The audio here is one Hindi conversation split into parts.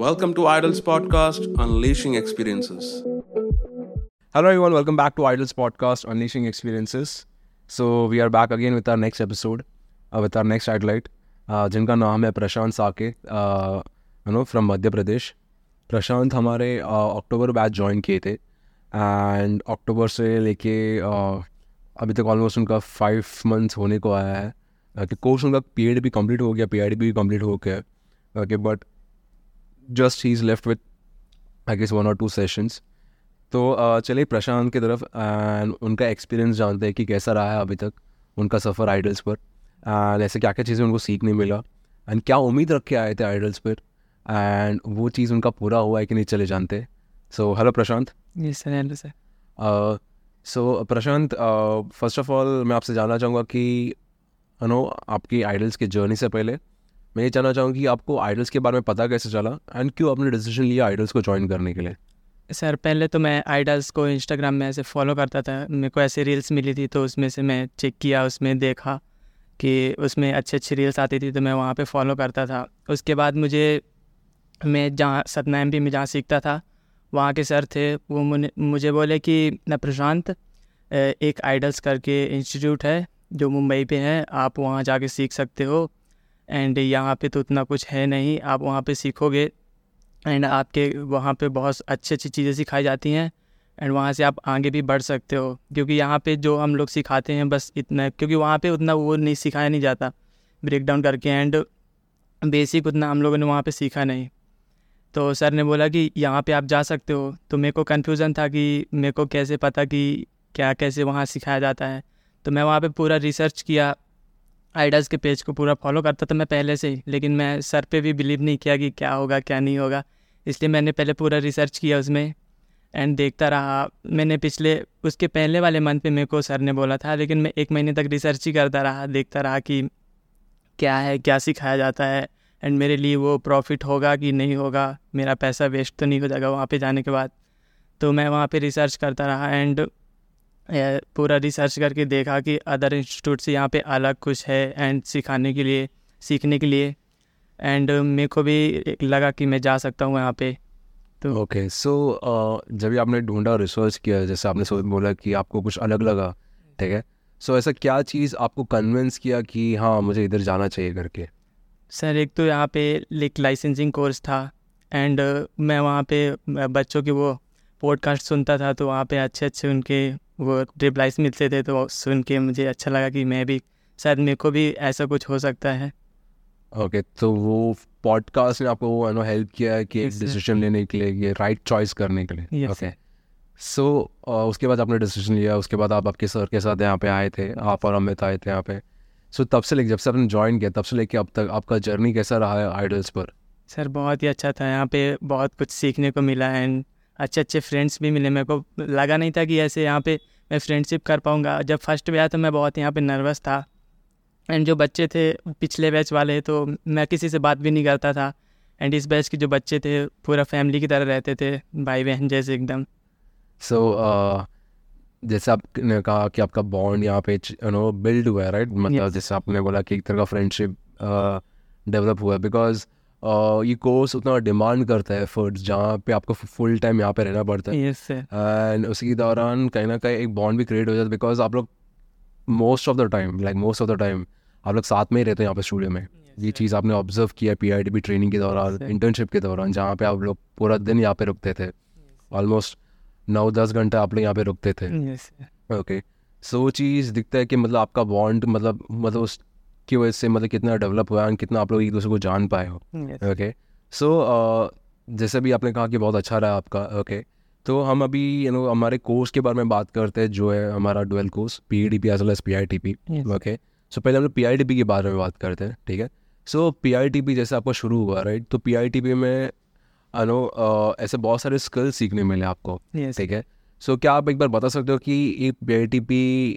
Welcome to Idols Podcast, Unleashing Experiences. Hello, everyone. Welcome back to Idols Podcast, Unleashing Experiences. So, we are back again with our next episode, uh, with our next idolite, uh, जिनका नाम है Prashant Sake you know from Madhya Pradesh Prashant हमारे अक्टूबर बैच ज्वाइन किए थे एंड अक्टूबर से लेके uh, अभी तक ऑलमोस्ट उनका फाइव मंथ्स होने को आया है uh, कि कोर्स उनका पी भी कंप्लीट हो गया पीआईडी भी कंप्लीट हो गया okay but just he is left with I guess one और टू सेशंस तो चलिए प्रशांत की तरफ़ एंड उनका एक्सपीरियंस जानते हैं कि कैसा रहा है अभी तक उनका सफ़र आइडल्स पर। एंड ऐसे क्या क्या चीज़ें उनको सीखने मिला एंड क्या उम्मीद रख के आए थे आइडल्स पर एंड वो चीज़ उनका पूरा हुआ है कि नहीं चले जानते। So hello Prashant. Yes sir hello sir so Prashant first of all मैं आपसे जानना चाहूँगा कि नो आपकी आइडल्स की जर्नी से पहले मैं ये जानना चाहूँगी कि आपको आइडल्स के बारे में पता कैसे चला? एंड क्यों आपने डिसीज़न लिया आइडल्स को ज्वाइन करने के लिए? सर पहले तो मैं आइडल्स को इंस्टाग्राम में ऐसे फॉलो करता था। मेरे को ऐसे रील्स मिली थी तो उसमें से मैं चेक किया, उसमें देखा कि उसमें अच्छी अच्छी रील्स आती थी तो मैं वहाँ पे फॉलो करता था। उसके बाद मुझे, मैं जहाँ, सतना एम में जहाँ सीखता था, वहाँ के सर थे, वो मुझे बोले कि, न प्रशांत एक आइडल्स करके इंस्टीट्यूट है, जो मुंबई पे है, आप वहाँ जाके सीख सकते हो। एंड यहाँ पे तो उतना कुछ है नहीं, आप वहाँ पे सीखोगे। एंड आपके वहाँ पे बहुत अच्छी अच्छी चीज़ें सिखाई जाती हैं, एंड वहाँ से आप आगे भी बढ़ सकते हो। क्योंकि यहाँ पे जो हम लोग सिखाते हैं बस इतना, क्योंकि वहाँ पे उतना वो नहीं, सिखाया नहीं जाता ब्रेक डाउन करके। एंड बेसिक उतना हम लोगों ने वहाँ पे सीखा नहीं। तो सर ने बोला कि यहाँ पे आप जा सकते हो। तो मेरे को कन्फ्यूज़न था कि मेरे को कैसे पता कि क्या, कैसे वहाँ सिखाया जाता है। तो मैं वहाँ पे पूरा रिसर्च किया आइडल्स के पेज को पूरा फॉलो करता था मैं पहले से ही, लेकिन मैं सर पे भी बिलीव नहीं किया कि क्या होगा, क्या नहीं होगा। इसलिए मैंने पहले पूरा रिसर्च किया उसमें एंड देखता रहा। मैंने पिछले, उसके पहले वाले मंथ पे मेरे को सर ने बोला था, लेकिन मैं एक महीने तक रिसर्च ही करता रहा, देखता रहा कि क्या है, क्या सिखाया जाता है एंड मेरे लिए वो प्रॉफिट होगा कि नहीं होगा। मेरा पैसा वेस्ट तो नहीं हो जाएगा वहाँ पे जाने के बाद। तो मैं वहाँ पे रिसर्च करता रहा एंड पूरा रिसर्च करके देखा कि अदर इंस्टीट्यूट से यहाँ पे अलग कुछ है एंड सिखाने के लिए सीखने के लिए। एंड मेरे को भी लगा कि मैं जा सकता हूँ यहाँ पे। तो ओके सो जब आपने ढूंढा रिसर्च किया जैसे आपने बोला कि आपको कुछ अलग लगा ठीक है? सो ऐसा क्या चीज़ आपको कन्विंस किया कि हाँ मुझे इधर जाना चाहिए करके? सर एक तो यहाँ पे एक लाइसेंसिंग कोर्स था एंड मैं वहाँ पे बच्चों की वो पॉडकास्ट सुनता था तो वहाँ पे अच्छे अच्छे उनके वो रिप्लाइज मिलते थे तो सुन के मुझे अच्छा लगा कि मैं भी शायद मेरे को भी ऐसा कुछ हो सकता है। ओके okay, तो वो पॉडकास्ट ने आपको वो नो हेल्प किया कि एक डिसीज़न लेने के लिए ये राइट चॉइस करने के लिए। ओके सो उसके बाद आपने डिसीज़न लिया उसके बाद आप आपके सर के साथ यहाँ पे आए थे आप और अमित आए थे यहाँ पे। सो so, तब से लेके जब से आपने ज्वाइन किया तब से लेके अब तक आपका जर्नी कैसा रहा है आइडल्स पर? सर बहुत ही अच्छा था। यहाँ पे बहुत कुछ सीखने को मिला एंड अच्छे अच्छे फ्रेंड्स भी मिले। मेरे को लगा नहीं था कि ऐसे यहाँ पे मैं फ्रेंडशिप कर पाऊँगा। जब फ़र्स्ट आया तो मैं बहुत यहाँ पे नर्वस था। एंड जो बच्चे थे पिछले बैच वाले तो मैं किसी से बात भी नहीं करता था। एंड इस बैच के जो बच्चे थे पूरा फैमिली की तरह रहते थे भाई बहन जैसे एकदम। सो so, uh, जैसे आपने कहा कि आपका बॉन्ड यहाँ पे यू नो बिल्ड हुआ है राइट मतलब yes. जैसे आपने बोला कि एक तरह का फ्रेंडशिप डेवलप हुआ है। बिकॉज़ uh, ये कोर्स उतना डिमांड करता है एफर्ट्स जहाँ पे आपको फुल टाइम यहाँ पे रहना पड़ता है। एंड yes, उसी दौरान कहीं ना कहीं एक बॉन्ड भी क्रिएट हो जाता है बिकॉज़ आप लोग most of the time like most of the time आप लोग साथ में ही रहते हैं यहाँ पे स्टूडियो में। ये चीज़ आपने ऑब्ज़र्व किया P I T D training के दौरान इंटर्नशिप के दौरान जहाँ पे आप लोग पूरा दिन यहाँ पे रुकते थे। ऑलमोस्ट नौ दस घंटे आप लोग यहाँ पे रुकते थे। ओके सो चीज़ दिखता है कि मतलब आपका बॉन्ड मतलब मतलब उसकी वजह से मतलब कितना डेवलप हुआ है कितना आप लोग एक दूसरे को जान पाए हो। ओके सो जैसे भी आपने कहा कि बहुत अच्छा रहा आपका ओके okay. तो हम अभी यू नो हमारे कोर्स के बारे में बात करते हैं जो है हमारा dual course P E D P as well as P I T P okay so पहले हम लोग पी आई टी पी के बारे में बात करते हैं ठीक है? So P I T P जैसे आपका शुरू हुआ राइट तो पी आई टी पी में यू नो ऐसे बहुत सारे स्किल्स सीखने मिले आपको ठीक है? सो क्या आप एक बार बता सकते हो कि ये P I T P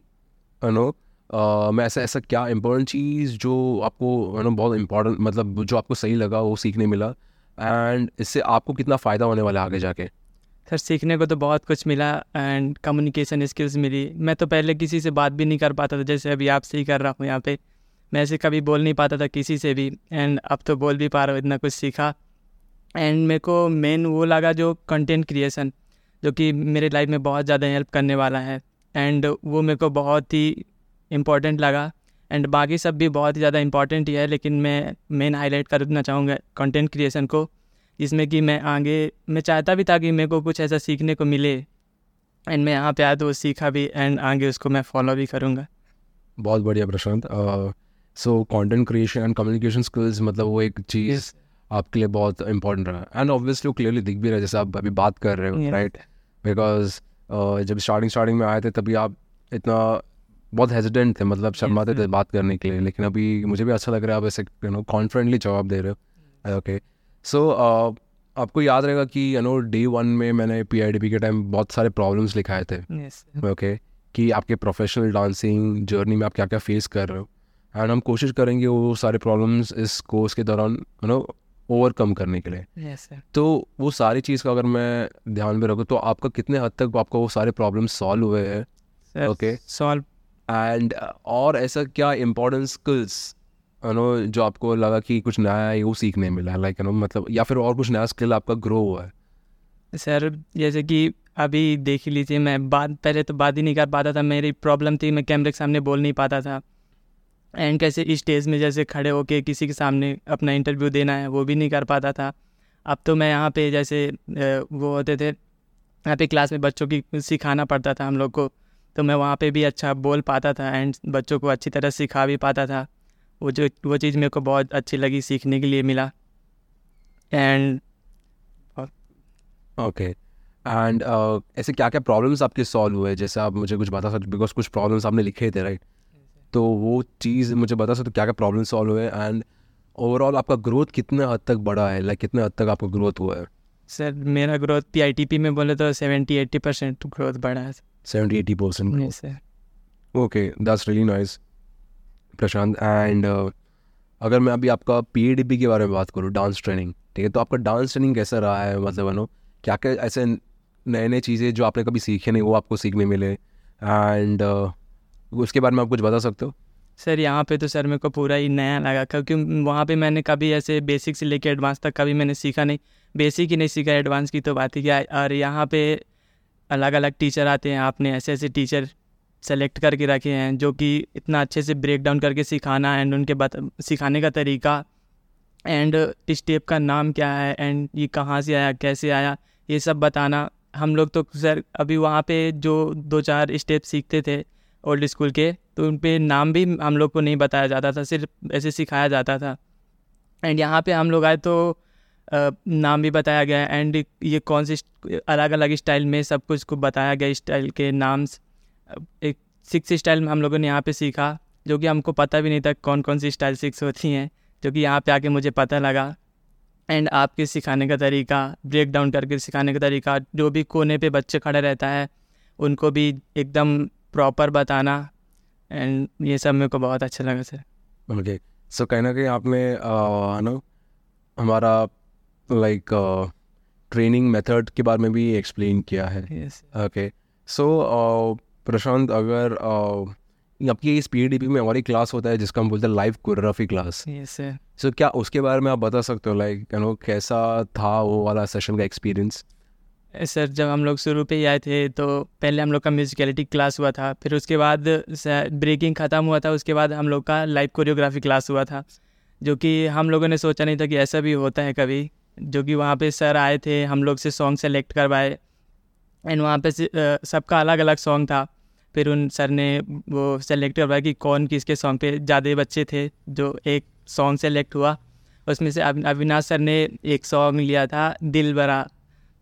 you know में ऐसा ऐसा क्या इम्पोर्टेंट चीज़ जो आपको यू नो बहुत इम्पोर्टेंट मतलब जो आपको सही लगा, वो सीखने मिला? एंड इससे आपको कितना फ़ायदा होने वाला है आगे जाके? सर सीखने को तो बहुत कुछ मिला एंड कम्युनिकेशन स्किल्स मिली। मैं तो पहले किसी से बात भी नहीं कर पाता था, जैसे अभी आपसे ही कर रहा हूँ यहाँ पे। मैं ऐसे कभी बोल नहीं पाता था किसी से भी एंड अब तो बोल भी पा रहा हूँ, इतना कुछ सीखा। एंड मेरे को मेन वो लगा जो कंटेंट क्रिएशन जो कि मेरे लाइफ में बहुत ज़्यादा हेल्प करने वाला है। एंड वो मेरे को बहुत ही इम्पोर्टेंट लगा। एंड बाकी सब भी बहुत ही ज़्यादा इम्पोर्टेंट ही है लेकिन मैं मेन हाईलाइट करना चाहूँगा कंटेंट क्रिएशन को जिसमें कि मैं आगे मैं चाहता भी था कि मेरे को कुछ ऐसा सीखने को मिले। एंड मैं यहाँ पे आया तो सीखा भी एंड आगे उसको मैं फॉलो भी करूँगा। बहुत बढ़िया Prashant. So content creation and communication skills मतलब वो एक चीज़ आपके लिए बहुत इंपॉर्टेंट रहा। एंड ऑब्वियसली वो क्लियरली दिख भी रहा है जैसे आप अभी बात कर रहे हो. राइट बिकॉज़ जब स्टार्टिंग स्टार्टिंग में आए थे तभी आप इतना बहुत हेजिडेंट थे मतलब शर्माते थे बात करने के लिए लेकिन अभी मुझे भी अच्छा लग रहा है आप ऐसे यू नो कॉन्फिडेंटली जवाब दे रहे हो। ओके सो आपको याद रहेगा कि यू नो डे वन में मैंने पी के टाइम बहुत सारे प्रॉब्लम्स लिखाए थे। ओके कि आपके प्रोफेशनल डांसिंग जर्नी में आप क्या क्या फेस कर रहे हो। एंड हम कोशिश करेंगे वो सारे प्रॉब्लम्स इस कोर्स के दौरान यू नो ओवरकम करने के लिए। सर तो वो सारी चीज़ का अगर मैं ध्यान में रखूँ तो आपका कितने हद तक आपका वो सारे प्रॉब्लम सॉल्व हुए हैं? ओके सॉल्व एंड और ऐसा क्या इम्पोर्टेंट स्किल्स यू नो जो आपको लगा कि कुछ नया है, वो सीखने मिला लाइक यू नो मतलब या फिर और कुछ नया स्किल आपका ग्रो हुआ है? सर जैसे कि अभी देख लीजिए, मैं बात पहले तो बात ही नहीं कर पाता था, मेरी प्रॉब्लम थी, मैं कैमरे के सामने बोल नहीं पाता था। एंड कैसे स्टेज में जैसे खड़े होके किसी के सामने अपना इंटरव्यू देना है, वो भी नहीं कर पाता था। अब तो मैं यहाँ पे जैसे वो होते थे, यहाँ पे क्लास में बच्चों की सिखाना पड़ता था हम लोग को। तो मैं वहाँ पे भी अच्छा बोल पाता था एंड बच्चों को अच्छी तरह सिखा भी पाता था। वो जो वो चीज़ मेरे को बहुत अच्छी लगी सीखने के लिए मिला। एंड ओके एंड ऐसे क्या क्या प्रॉब्लम्स आपके सॉल्व हुए? जैसे आप मुझे कुछ बता सकते बिकॉज़ कुछ प्रॉब्लम्स आपने लिखे थे राइट तो वो चीज़ मुझे बता सकते क्या क्या प्रॉब्लम सॉल्व हुए? एंड ओवरऑल आपका ग्रोथ कितने हद तक बढ़ा है? लाइक कितने हद तक आपका ग्रोथ हुआ है? सर मेरा ग्रोथ पीआईटीपी में बोले तो सेवेंटी एट्टी परसेंट ग्रोथ बढ़ा है। Seventy eighty percent Yes, sir. Okay that's really nice Prashant and अगर मैं अभी आपका पी के बारे में बात करूँ डांस ट्रेनिंग ठीक है? तो आपका डांस ट्रेनिंग कैसा रहा है? मतलब नो क्या क्या ऐसे नए नए चीज़ें जो आपने कभी सीखे नहीं वो आपको सीखने मिले? एंड उसके बारे में आप कुछ बता सकते हो? सर यहाँ पे तो सर मेरे को पूरा ही नया लगा क्योंकि वहाँ पे मैंने कभी ऐसे बेसिक से लेके एडवांस तक कभी मैंने सीखा नहीं। बेसिक ही नहीं सीखा एडवांस की तो बात ही क्या है? और यहाँ पे अलग अलग टीचर आते हैं, आपने ऐसे ऐसे टीचर सेलेक्ट करके रखे हैं, जो कि इतना अच्छे से ब्रेक डाउन करके सिखाना एंड उनके बता, सिखाने का तरीका एंड स्टेप का नाम क्या है एंड ये कहाँ से आया, कैसे आया, ये सब बताना। हम लोग तो सर अभी वहाँ पे जो दो चार स्टेप सीखते थे ओल्ड स्कूल के तो उन पर नाम भी हम लोग को नहीं बताया जाता था, सिर्फ़ ऐसे सिखाया जाता था। एंड यहाँ पे हम लोग आए तो नाम भी बताया गया एंड ये कौन सी अलग अलग स्टाइल में सब कुछ को बताया गया स्टाइल के नाम एक सिक्स स्टाइल हम लोगों ने यहाँ पे सीखा, जो कि हमको पता भी नहीं था कौन कौन सी स्टाइल सिक्स होती हैं, जो कि यहाँ पे आके मुझे पता लगा। एंड आपके सिखाने का तरीका ब्रेक डाउन करके सिखाने का तरीका, जो भी कोने पे बच्चे खड़े रहता है, उनको भी एकदम प्रॉपर बताना। एंड ये सब मेरे को बहुत अच्छा लगा सर ओके सो कहना कहीं आपने नो, हमारा लाइक ट्रेनिंग मेथड के बारे में भी एक्सप्लेन किया है। ओके सो प्रशांत अगर uh, आपकी इस पी में और एक क्लास होता है जिसका हम बोलते हैं live choreography class yes sir so क्या उसके बारे में आप बता सकते हो लाइक यू नो कैसा था वो वाला सेशन का एक्सपीरियंस सर जब हम लोग शुरू पे ही आए थे तो पहले हम लोग का म्यूजिकलिटी क्लास हुआ था फिर उसके बाद ब्रेकिंग ख़त्म हुआ था उसके बाद हम लोग का लाइव कोरियोग्राफी क्लास हुआ था जो कि हम लोगों ने सोचा नहीं था कि ऐसा भी होता है कभी। जो कि वहाँ पे सर आए थे, हम लोग से सॉन्ग सेलेक्ट करवाए। एंड वहाँ पे सबका अलग अलग सॉन्ग था। फिर उन सर ने वो सेलेक्ट करवाया कि कौन किसके सॉन्ग पे ज़्यादा बच्चे थे, जो एक सॉन्ग सेलेक्ट हुआ। उसमें से अविनाश सर ने एक सॉन्ग लिया था, दिल बरा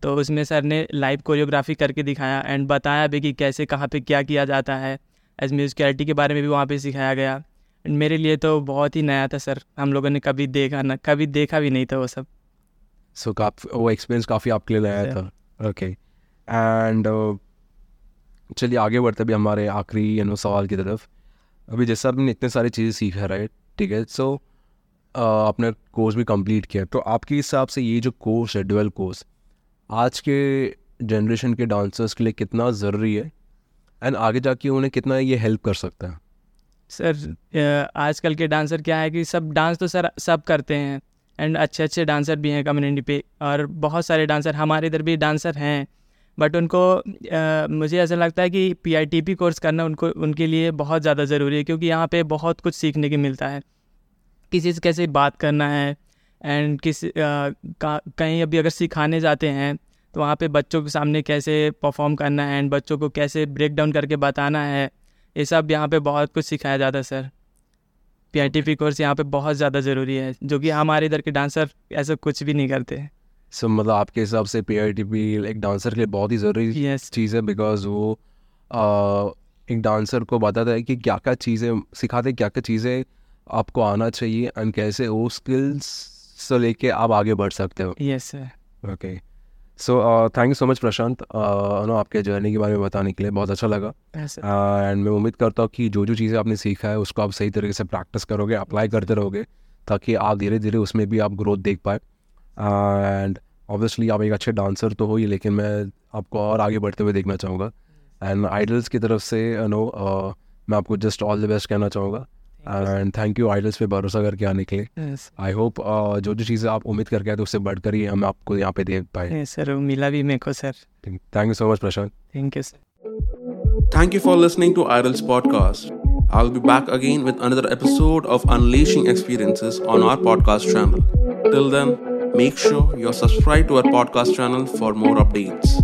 तो उसमें सर ने लाइव कोरियोग्राफी करके दिखाया एंड बताया भी कि कैसे, कहाँ पे क्या किया जाता है। एज म्यूजिकलिटी के बारे में भी वहाँ पे सिखाया गया। मेरे लिए तो बहुत ही नया था सर। हम लोगों ने कभी देखा ना, कभी देखा भी नहीं था वो सब। सो काफ़ी वो एक्सपीरियंस काफ़ी आपके लिए नया Sure. था। ओके एंड चलिए आगे बढ़ते भी हमारे आखिरी यू नो सवाल की तरफ़। अभी जैसे आपने इतने सारी चीज़ें सीखा राइट ठीक है? सो आपने कोर्स भी कंप्लीट किया। तो आपके हिसाब से ये जो कोर्स है डुअल कोर्स आज के जनरेशन के डांसर्स के लिए कितना ज़रूरी है? एंड आगे जाके उन्हें कितना ये हेल्प कर सकता है? सर आजकल के डांसर क्या है कि सब डांस तो सर सब करते हैं। एंड अच्छे अच्छे डांसर भी हैं कम्युनिटी पे और बहुत सारे डांसर हमारे इधर भी डांसर हैं। बट उनको आ, मुझे ऐसा लगता है कि पीआईटीपी कोर्स करना उनको उनके लिए बहुत ज़्यादा ज़रूरी है क्योंकि यहाँ पे बहुत कुछ सीखने की मिलता है। किसी से कैसे बात करना है एंड किस कहीं अभी अगर सिखाने जाते हैं तो वहाँ पे बच्चों के सामने कैसे परफॉर्म करना है एंड बच्चों को कैसे ब्रेक डाउन करके बताना है ये सब यहाँ पे बहुत कुछ सिखाया जाता है सर। पी कोर्स यहाँ पे बहुत ज़्यादा ज़रूरी है जो कि हमारे इधर के डांसर ऐसा कुछ भी नहीं करते। सो so, मतलब आपके हिसाब से पी एक डांसर के लिए बहुत ही ज़रूरी yes. चीज़ है बिकॉज़ वो आ, एक डांसर को बताता है कि क्या क्या चीज़ें सिखाते क्या क्या चीज़ें आपको आना चाहिए एंड कैसे वो स्किल्स से लेके आप आगे बढ़ सकते हो। Yes sir okay so thank you so much Prashant no आपके जर्नी के बारे में बताने के लिए बहुत अच्छा लगा। एंड मैं उम्मीद करता हूँ कि जो जो चीज़ें आपने सीखा है उसको आप सही तरीके से प्रैक्टिस करोगे अप्लाई करते रहोगे ताकि आप धीरे धीरे उसमें भी आप ग्रोथ देख पाए। एंड ऑब्वियसली आप एक अच्छे डांसर तो हो ही लेकिन मैं आपको और आगे बढ़ते हुए देखना चाहूँगा। एंड आइडल्स की तरफ़ से नो uh, मैं आपको जस्ट ऑल द बेस्ट कहना चाहूँगा। एंड थैंक यू आइडल्स पे भरोसा करके आने के लिए आई होप uh, जो जो चीज़ें आप उम्मीद करके आए तो उससे बढ़कर ही हम आपको यहाँ पे देख पाए सर मिला भी मेरे को sir thank you so much Prashant thank you sir Thank you for listening to Idols podcast. I'll be back again with another episode of Unleashing Experiences on our podcast channel. Till then, make sure you're subscribed to our podcast channel for more updates.